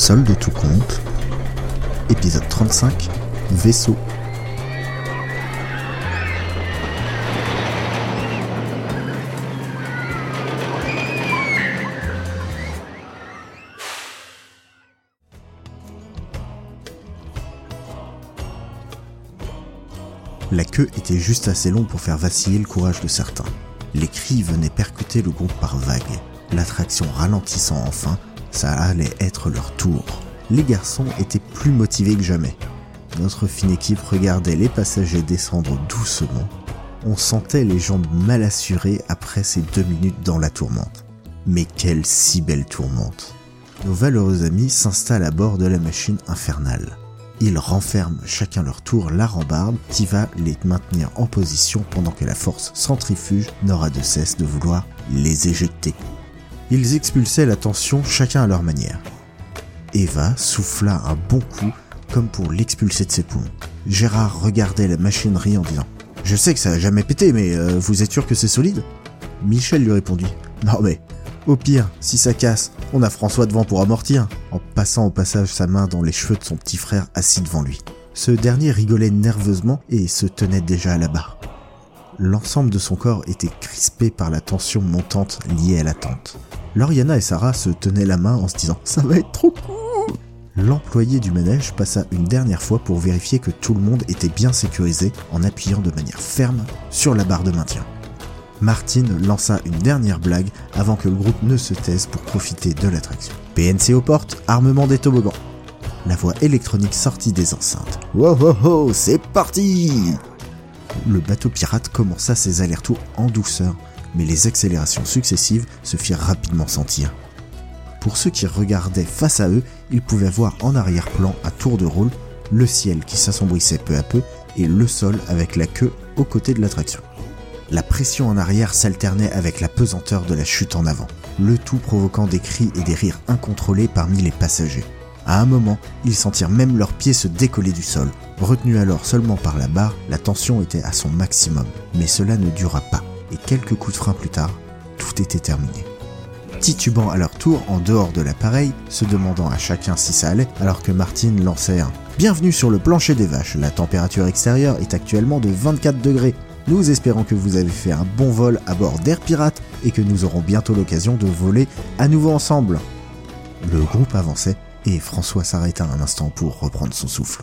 Solde tout compte. Épisode 35. Vaisseau. La queue était juste assez longue pour faire vaciller le courage de certains. Les cris venaient percuter le groupe par vagues. L'attraction ralentissant enfin, ça allait être leur tour. Les garçons étaient plus motivés que jamais. Notre fine équipe regardait les passagers descendre doucement. On sentait les jambes mal assurées après ces deux minutes dans la tourmente. Mais quelle si belle tourmente Nos valeureux amis s'installent à bord de la machine infernale. Ils renferment chacun leur tour la rambarde qui va les maintenir en position pendant que la force centrifuge n'aura de cesse de vouloir les éjecter. Ils expulsaient la tension chacun à leur manière. Eva souffla un bon coup comme pour l'expulser de ses poumons. Gérard regardait la machinerie en disant Je sais que ça a jamais pété, mais euh, vous êtes sûr que c'est solide? Michel lui répondit Non mais, au pire, si ça casse, on a François devant pour amortir, en passant au passage sa main dans les cheveux de son petit frère assis devant lui. Ce dernier rigolait nerveusement et se tenait déjà à la barre. L'ensemble de son corps était crispé par la tension montante liée à l'attente. Lauriana et Sarah se tenaient la main en se disant Ça va être trop cool L'employé du manège passa une dernière fois pour vérifier que tout le monde était bien sécurisé en appuyant de manière ferme sur la barre de maintien. Martine lança une dernière blague avant que le groupe ne se taise pour profiter de l'attraction. PNC aux portes, armement des toboggans. La voix électronique sortit des enceintes. Wow, wow, c'est parti Le bateau pirate commença ses allers-retours en douceur, mais les accélérations successives se firent rapidement sentir. Pour ceux qui regardaient face à eux, ils pouvaient voir en arrière-plan, à tour de rôle, le ciel qui s'assombrissait peu à peu et le sol avec la queue aux côtés de l'attraction. La pression en arrière s'alternait avec la pesanteur de la chute en avant, le tout provoquant des cris et des rires incontrôlés parmi les passagers. À un moment, ils sentirent même leurs pieds se décoller du sol. Retenus alors seulement par la barre, la tension était à son maximum. Mais cela ne dura pas, et quelques coups de frein plus tard, tout était terminé. Titubant à leur tour en dehors de l'appareil, se demandant à chacun si ça allait, alors que Martine lançait un Bienvenue sur le plancher des vaches, la température extérieure est actuellement de 24 degrés. Nous espérons que vous avez fait un bon vol à bord d'Air Pirate et que nous aurons bientôt l'occasion de voler à nouveau ensemble. Le groupe avançait et François s'arrêta un instant pour reprendre son souffle.